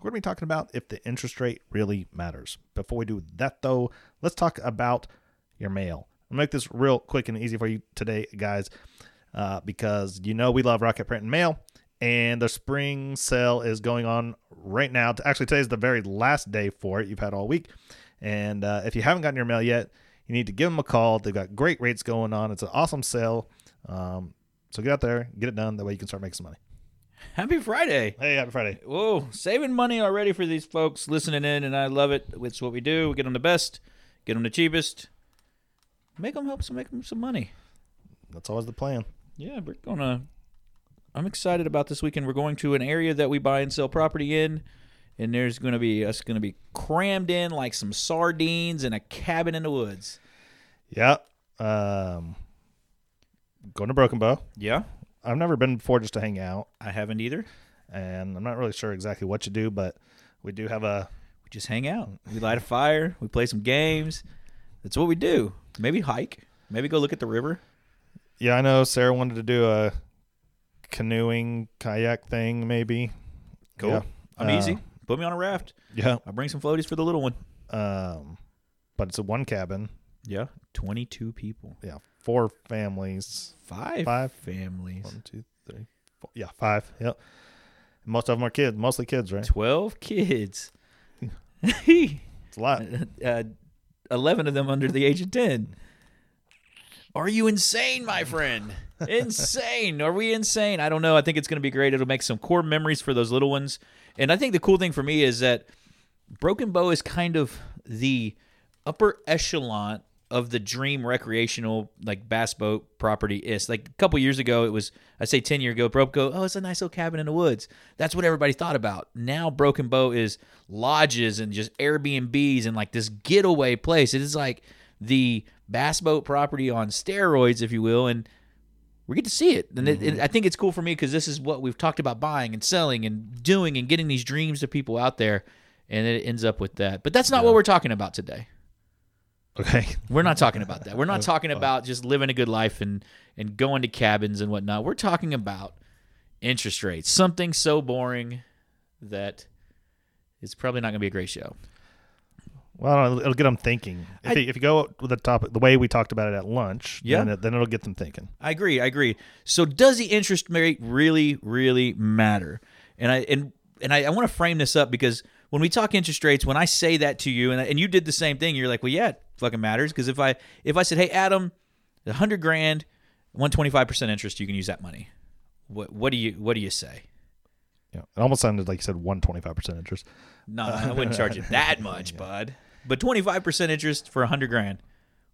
we're going to be talking about if the interest rate really matters. Before we do that, though, let's talk about your mail. I'll make this real quick and easy for you today, guys, uh, because you know we love Rocket Print and Mail, and the spring sale is going on right now. Actually, today's the very last day for it. You've had all week. And uh, if you haven't gotten your mail yet, you need to give them a call. They've got great rates going on. It's an awesome sale. Um, so get out there, get it done. That way you can start making some money. Happy Friday. Hey, happy Friday. Whoa, saving money already for these folks listening in, and I love it. It's what we do. We get them the best, get them the cheapest, make them help some, make them some money. That's always the plan. Yeah, we're gonna. I'm excited about this weekend. We're going to an area that we buy and sell property in, and there's going to be us going to be crammed in like some sardines in a cabin in the woods. Yeah. Um, going to Broken Bow. Yeah, I've never been before just to hang out, I haven't either. and I'm not really sure exactly what you do, but we do have a. We just hang out. We light a fire. We play some games. That's what we do. Maybe hike. Maybe go look at the river. Yeah, I know Sarah wanted to do a canoeing kayak thing, maybe. Cool. Yeah. I'm Uh, easy. Put me on a raft. Yeah. I'll bring some floaties for the little one. Um, but it's a one cabin. Yeah. 22 people. Yeah, four families. Five. Five. families. One, two, three, four. Yeah, five. Yep. Most of them are kids, mostly kids, right? 12 kids. It's a lot. uh, 11 of them under the age of 10. Are you insane, my friend? insane. Are we insane? I don't know. I think it's going to be great. It'll make some core memories for those little ones. And I think the cool thing for me is that Broken Bow is kind of the upper echelon of the dream recreational like bass boat property is. Like a couple years ago, it was I say ten year ago, Broken Bow. Oh, it's a nice little cabin in the woods. That's what everybody thought about. Now Broken Bow is lodges and just Airbnbs and like this getaway place. It is like the bass boat property on steroids, if you will, and we get to see it. And it, it, mm-hmm. I think it's cool for me because this is what we've talked about buying and selling and doing and getting these dreams to people out there. And it ends up with that. But that's not what we're talking about today. Okay. We're not talking about that. We're not oh, talking oh. about just living a good life and, and going to cabins and whatnot. We're talking about interest rates. Something so boring that it's probably not going to be a great show. Well, it'll, get them thinking. If, I- you, if you go with the topic, the way we talked about it at lunch, Yeah. then, it, then it'll get them thinking. I agree. I agree. So does the interest rate really, really matter? And I and and I, I want to frame this up because when we talk interest rates, when I say that to you, and and you did the same thing, you're like, well, yeah, fucking matters. Because if I if I said, hey, Adam, a hundred grand, one twenty five percent interest, you can use that money. What what do you what do you say? Yeah. It almost sounded like you said one twenty five percent interest. No, I wouldn't charge you that much, bud. But twenty five percent interest for a hundred grand,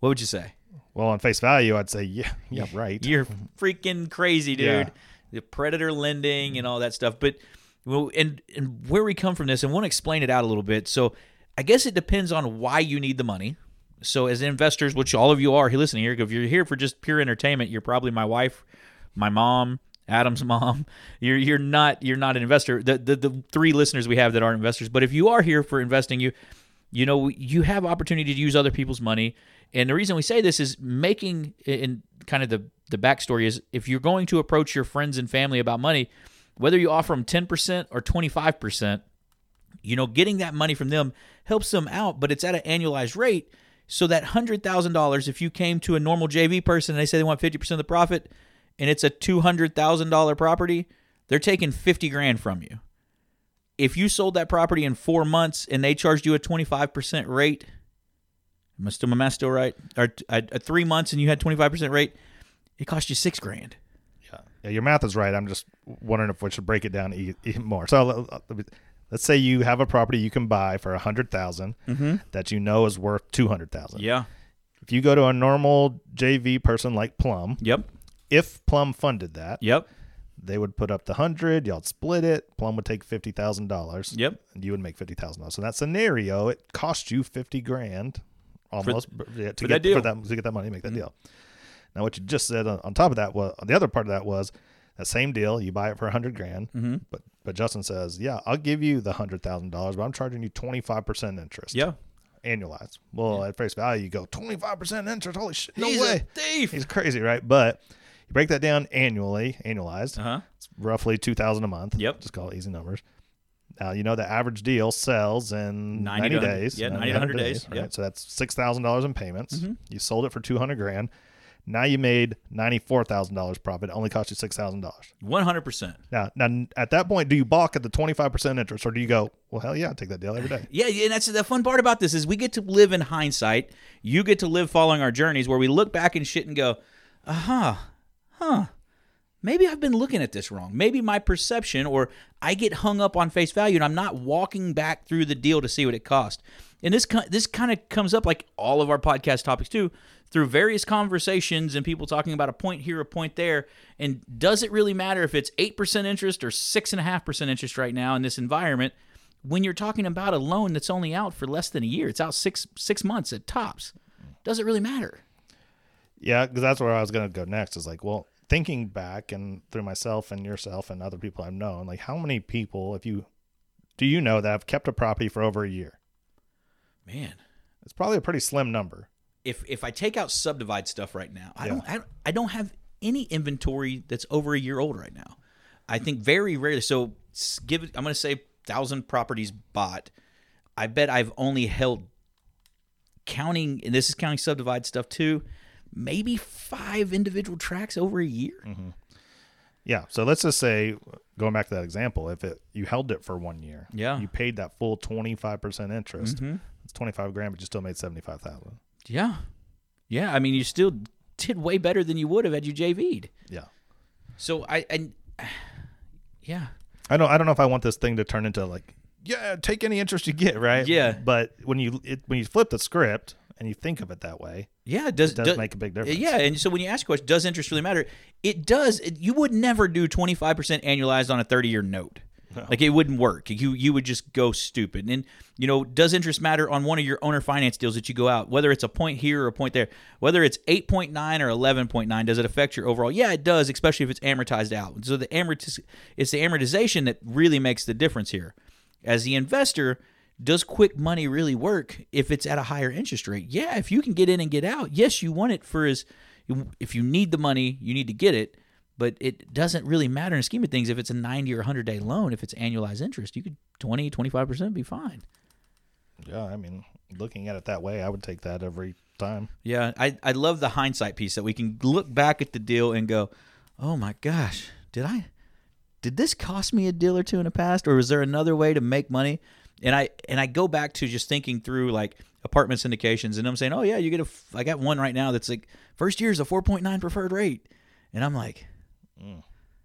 what would you say? Well, on face value, I'd say yeah, yeah, right. You're freaking crazy, dude. Yeah. The predator lending and all that stuff. But well, and and where we come from this, and want to explain it out a little bit. So I guess it depends on why you need the money. So as investors, which all of you are here listening here, if you're here for just pure entertainment, you're probably my wife, my mom, Adam's mom. You're you're not you're not an investor. The the, the three listeners we have that aren't investors. But if you are here for investing, you you know you have opportunity to use other people's money and the reason we say this is making in kind of the the backstory is if you're going to approach your friends and family about money whether you offer them 10% or 25% you know getting that money from them helps them out but it's at an annualized rate so that $100000 if you came to a normal jv person and they say they want 50% of the profit and it's a $200000 property they're taking 50 grand from you if you sold that property in four months and they charged you a 25% rate, am I still, my math still right? Or at, at three months and you had 25% rate, it cost you six grand. Yeah. yeah, your math is right. I'm just wondering if we should break it down even more. So uh, uh me- let's say you have a property you can buy for a hundred mm-hmm. that you know is worth two hundred thousand. Yeah. If you go to a normal JV person like Plum, Yep. if Plum funded that, Yep. They would put up the hundred, y'all split it. Plum would take fifty thousand dollars. Yep. And you would make fifty thousand dollars. So in that scenario, it cost you fifty grand almost yeah, to for get that deal. For that, to get that money, make that mm-hmm. deal. Now, what you just said on, on top of that was the other part of that was same deal. You buy it for a hundred grand, Mm-hmm. but but Justin says, yeah, I'll give you the hundred thousand dollars, but I'm charging you twenty five percent interest. Yeah. annualized. Well, at face value, you go twenty five percent interest. Holy shit! No He's way. thief. He's crazy, right? But you break that down annually, annualized, Uh huh. it's roughly two thousand a month. Yep. Just call it easy numbers. Now you know the average deal sells in 90 ninety, days. yeah, 90 to 100 days, right? yeah. Mm-hmm. So that's six thousand dollars in payments. You sold it for two hundred grand. Now you made ninety four thousand dollars profit. It only cost you six thousand dollars. One hundred percent. Now, now at that point, do you balk at the twenty five percent interest, or do you go, well, hell yeah, I'll take that deal every day? Yeah, yeah, and that's the fun part about this is we get to live in hindsight. You get to live following our journeys where we look back and shit and go, uh huh, huh. Maybe I've been looking at this wrong. Maybe my perception, or I get hung up on face value, and I'm not walking back through the deal to see what it cost. And this this kind of comes up like all of our podcast topics too, through various conversations and people talking about a point here, a point there. And does it really matter if it's eight percent interest or six and a half percent interest right now in this environment? when you're talking about a loan that's only out for less than a year, it's out six six months at tops. Does it really matter? Yeah, because that's where I was going to go next. Is like, well, thinking back and through myself and yourself and other people I've known, like, how many people, if you do you know that have kept a property for over a year? Man, It's probably a pretty slim number. if if I take out subdivide stuff right now, I Yeah. don't I, don't- I don't have any inventory that's over a year old right now. I think very rarely. So give. I'm going to say thousand properties bought. I bet I've only held counting, and this is counting subdivide stuff too. Maybe five individual tracks over a year. Mm-hmm. Yeah. So let's just say, going back to that example, if it you held it for one year, Yeah. you paid that full twenty five percent interest. Mm-hmm. It's twenty five grand, but you still made seventy five thousand. Yeah, yeah. I mean, you still did way better than you would have had you JV'd. Yeah. So I, and yeah, I don't. I don't know if I want this thing to turn into like, yeah, take any interest you get, right? Yeah. But when you it, when you flip the script and you think of it that way, yeah. It does it does does- make a big difference. Yeah, and so when you ask a question, does interest really matter? It does. It- you would never do twenty five percent annualized on a thirty year note. Like it wouldn't work. You you would just go stupid. And you know, does interest matter on one of your owner finance deals that you go out? Whether it's a point here or a point there, whether it's eight point nine or eleven point nine, does it affect your overall? Yeah, it does, especially if it's amortized out. So the amortiz- it's the amortization that really makes the difference here. As the investor, does quick money really work if it's at a higher interest rate? Yeah, if you can get in and get out, yes, you want it for as if you need the money, you need to get it. But it doesn't really matter in the scheme of things if it's a 90 or 100 day loan, if it's annualized interest, you could 20, 25% be fine. Yeah, I mean, looking at it that way, I would take that every time. Yeah, I, I love the hindsight piece that we can look back at the deal and go, oh my gosh, did I, did this cost me a deal or two in the past, or was there another way to make money? And I and I go back to just thinking through like apartment syndications, and I'm saying, oh yeah, you get a, f- I got one right now that's like first year is a 4.9 preferred rate, and I'm like, mm.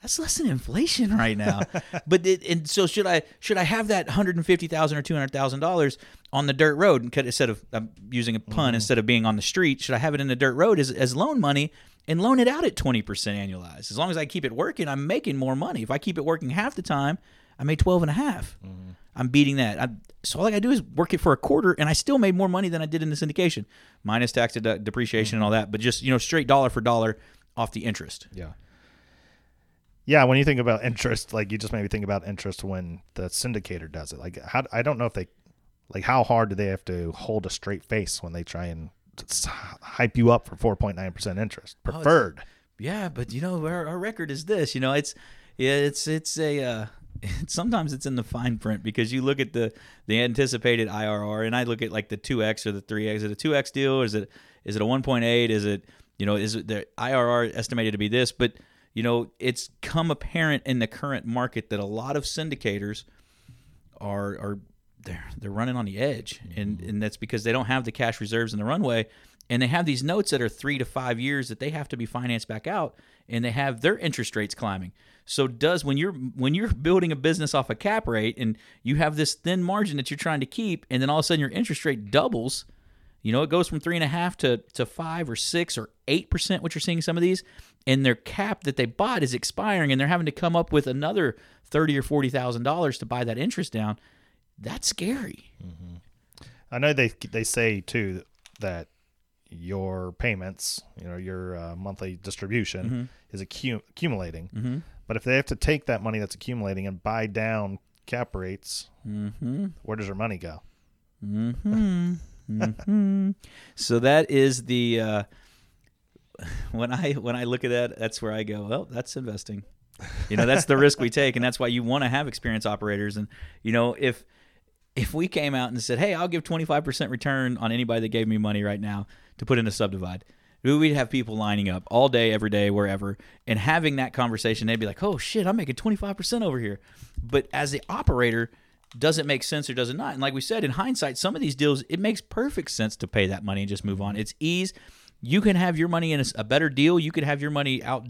that's less than inflation right now. but it, and so should I should I have that hundred and fifty thousand or two hundred thousand dollars on the dirt road and cut instead of I'm using a pun mm-hmm. instead of being on the street? Should I have it in the dirt road as, as loan money and loan it out at twenty percent annualized? As long as I keep it working, I'm making more money. If I keep it working half the time, I made 12 and a half I'm beating that. I, so all I gotta do is work it for a quarter, and I still made more money than I did in the syndication, minus tax dedu- depreciation and all that. But just you know, straight dollar for dollar off the interest. Yeah. Yeah, when you think about interest, like you just made me think about interest when the syndicator does it. Like, how I don't know if they, like, how hard do they have to hold a straight face when they try and hype you up for four point nine percent interest preferred? Yeah, but you know our, our record is this. You know, it's yeah, it's it's a uh, sometimes it's in the fine print because you look at the the anticipated IRR, and I look at like the two x or the three x. Is it a two x deal? Or is it is it a one point eight? Is it you know is it the IRR estimated to be this? But you know, it's come apparent in the current market that a lot of syndicators are are they're they're running on the edge, and mm-hmm. and that's because they don't have the cash reserves in the runway, and they have these notes that are three to five years that they have to be financed back out, and they have their interest rates climbing. So does when you're when you're building a business off a cap rate and you have this thin margin that you're trying to keep, and then all of a sudden your interest rate doubles, You know, it goes from three and a half to to five or six or eight percent. What you're seeing some of these, and their cap that they bought is expiring, and they're having to come up with another thirty or forty thousand dollars to buy that interest down. That's scary. Mm-hmm. I know they they say too that your payments, you know, your uh, monthly distribution Mm-hmm. is accu- accumulating. But if they have to take that money that's accumulating and buy down cap rates, Mm-hmm. where does their money go? So that is the uh, when I when I look at that, that's where I go. Well, that's investing. You know, that's the risk we take, and that's why you want to have experienced operators. And you know, if if we came out and said, "Hey, I'll give twenty five percent return on anybody that gave me money right now to put in a subdivide," we'd have people lining up all day, every day, wherever, and having that conversation. They'd be like, "Oh shit, I'm making twenty five percent over here," but as the operator. Does it make sense or does it not? And like we said, in hindsight, some of these deals, it makes perfect sense to pay that money and just move on. It's ease. You can have your money in a better deal. You could have your money out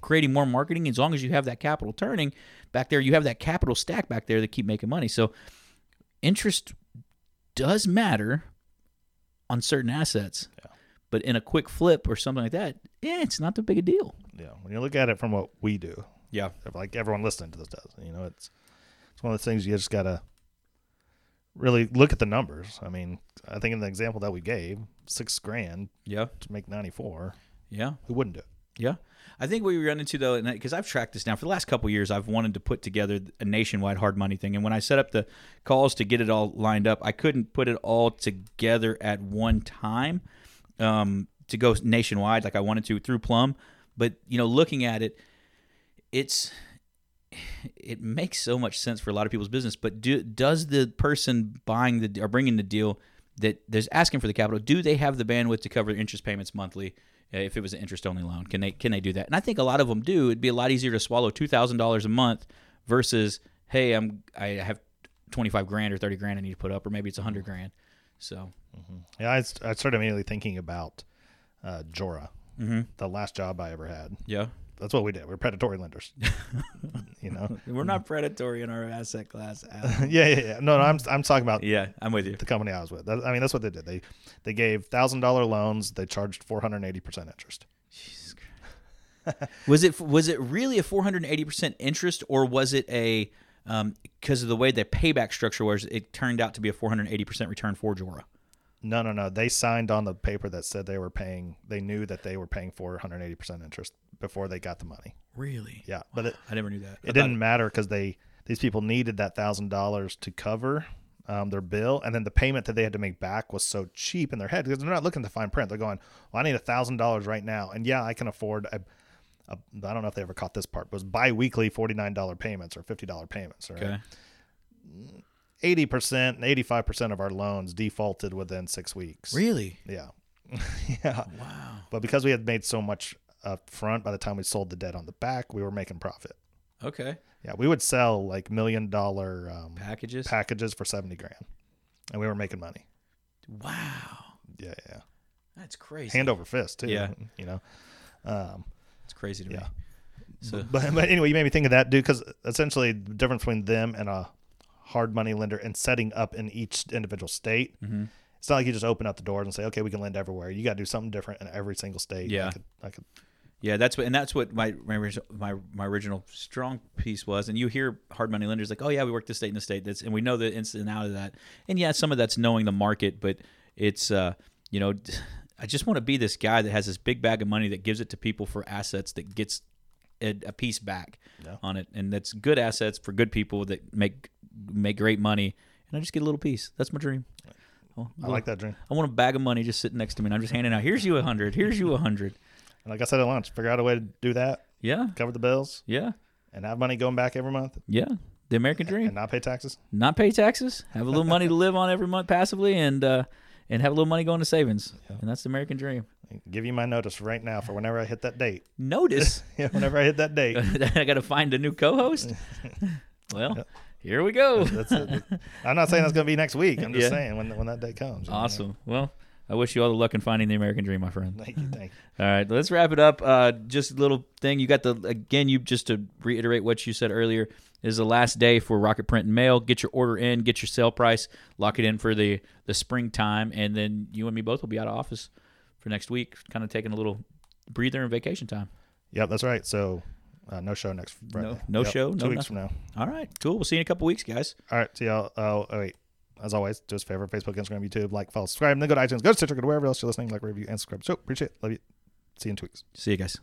creating more marketing as long as you have that capital turning back there. You have that capital stack back there that keep making money. So interest does matter on certain assets, Yeah. but in a quick flip or something like that, yeah, it's not that big a deal. Yeah, when you look at it from what we do, Yeah. like everyone listening to this does, you know, it's it's one of the things you just gotta really look at the numbers. I mean, I think in the example that we gave, six grand Yeah. to make ninety four, Yeah. who wouldn't do it? Yeah. I think we run into though, because I've tracked this now for the last couple years, I've wanted to put together a nationwide hard money thing. And when I set up the calls to get it all lined up, I couldn't put it all together at one time um, to go nationwide like I wanted to through Plum. But you know, looking at it, it's it makes so much sense for a lot of people's business. But do, does the person buying the or bringing the deal that there's asking for the capital, do they have the bandwidth to cover interest payments monthly? If it was an interest only loan, can they can they do that? And I think a lot of them do. It'd be a lot easier to swallow two thousand dollars a month versus hey, I'm I have twenty five grand or thirty grand I need to put up, or maybe it's a hundred grand. So Yeah, I, I started immediately thinking about uh, Jora, Mm-hmm. the last job I ever had. yeah, That's what we did. We're predatory lenders. you know? we're not predatory in our asset class. yeah, yeah, yeah. No, no, I'm I'm talking about yeah, I'm with you. the company I was with. That- I mean, that's what they did. They they gave thousand dollar loans. They charged four hundred eighty percent interest. Was it was it really a 480 percent interest, or was it a um, because of the way the payback structure was? It turned out to be a 480 percent return for Jora. No, no, no. They signed on the paper that said they were paying. They knew that they were paying four hundred eighty percent interest before they got the money. Really? Yeah, but it I never knew that. it didn't matter because they these people needed that thousand dollars to cover um, their bill, and then the payment that they had to make back was so cheap in their head because they're not looking to fine print. They're going, "Well, I need a thousand dollars right now," and yeah, I can afford. A, a, I don't know if they ever caught this part. But it was biweekly forty nine dollar payments or fifty dollar payments. Right? Okay. Eighty percent and eighty five percent of our loans defaulted within six weeks. Really? Yeah, yeah. Wow. But because we had made so much up front, by the time we sold the debt on the back, we were making profit. Okay. Yeah, we would sell like million dollar um, Packages. packages for 70 grand and we were making money wow. yeah yeah That's crazy. hand over fist too Yeah. you know um That's crazy to Yeah. me. So but, but anyway you made me think of that dude because essentially the difference between them and a hard money lender and setting up in each individual state Mm-hmm. it's not like you just open up the doors and say okay we can lend everywhere you got to do something different in every single state Yeah. I could, I could Yeah, that's what, and that's what my my original, my my original strong piece was. And you hear hard money lenders like, oh yeah, we work this state and the state. That's and we know the ins and out of that. And yeah, some of that's knowing the market, but it's uh, you know, I just want to be this guy that has this big bag of money that gives it to people for assets that gets a, a piece back on it, and that's good assets for good people that make make great money. And I just get a little piece. That's my dream. Well, I like that dream I want a bag of money just sitting next to me, and I'm just handing out. Here's you a hundred. Here's you a hundred. And like I said at lunch figure out a way to do that Yeah, cover the bills yeah. and have money going back every month Yeah, the American dream. and not pay taxes Not pay taxes, have a little money to live on every month passively, and uh, and have a little money going to savings. Yeah. And that's the American dream. give you my notice right now for whenever I hit that date Notice yeah whenever I hit that date I got to find a new co-host. Well, here we go. That's it. I'm not saying that's going to be next week. I'm just Yeah. saying when when that day comes. you know. Awesome. Well, I wish you all the luck in finding the American dream, my friend. Thank you. Thank you. All right, let's wrap it up. Uh, just a little thing. You got the again. You just to reiterate what you said earlier. is the last day for Rocket Print and Mail. Get your order in, get your sale price, lock it in for the the springtime, and then you and me both will be out of office for next week, kind of taking a little breather and vacation time. Yep, that's right. So uh, no show next Friday. no Yep, show, Two no weeks nothing. from now. All right, cool. We'll see you in a couple weeks, guys. All right. See y'all. Oh, oh, wait. As always, do us a favor: Facebook, Instagram, YouTube, like, follow, subscribe, and then go to iTunes, go to Stitcher, go to wherever else you're listening, like, review, and subscribe. So appreciate it. Love you. See you in two weeks. See you guys.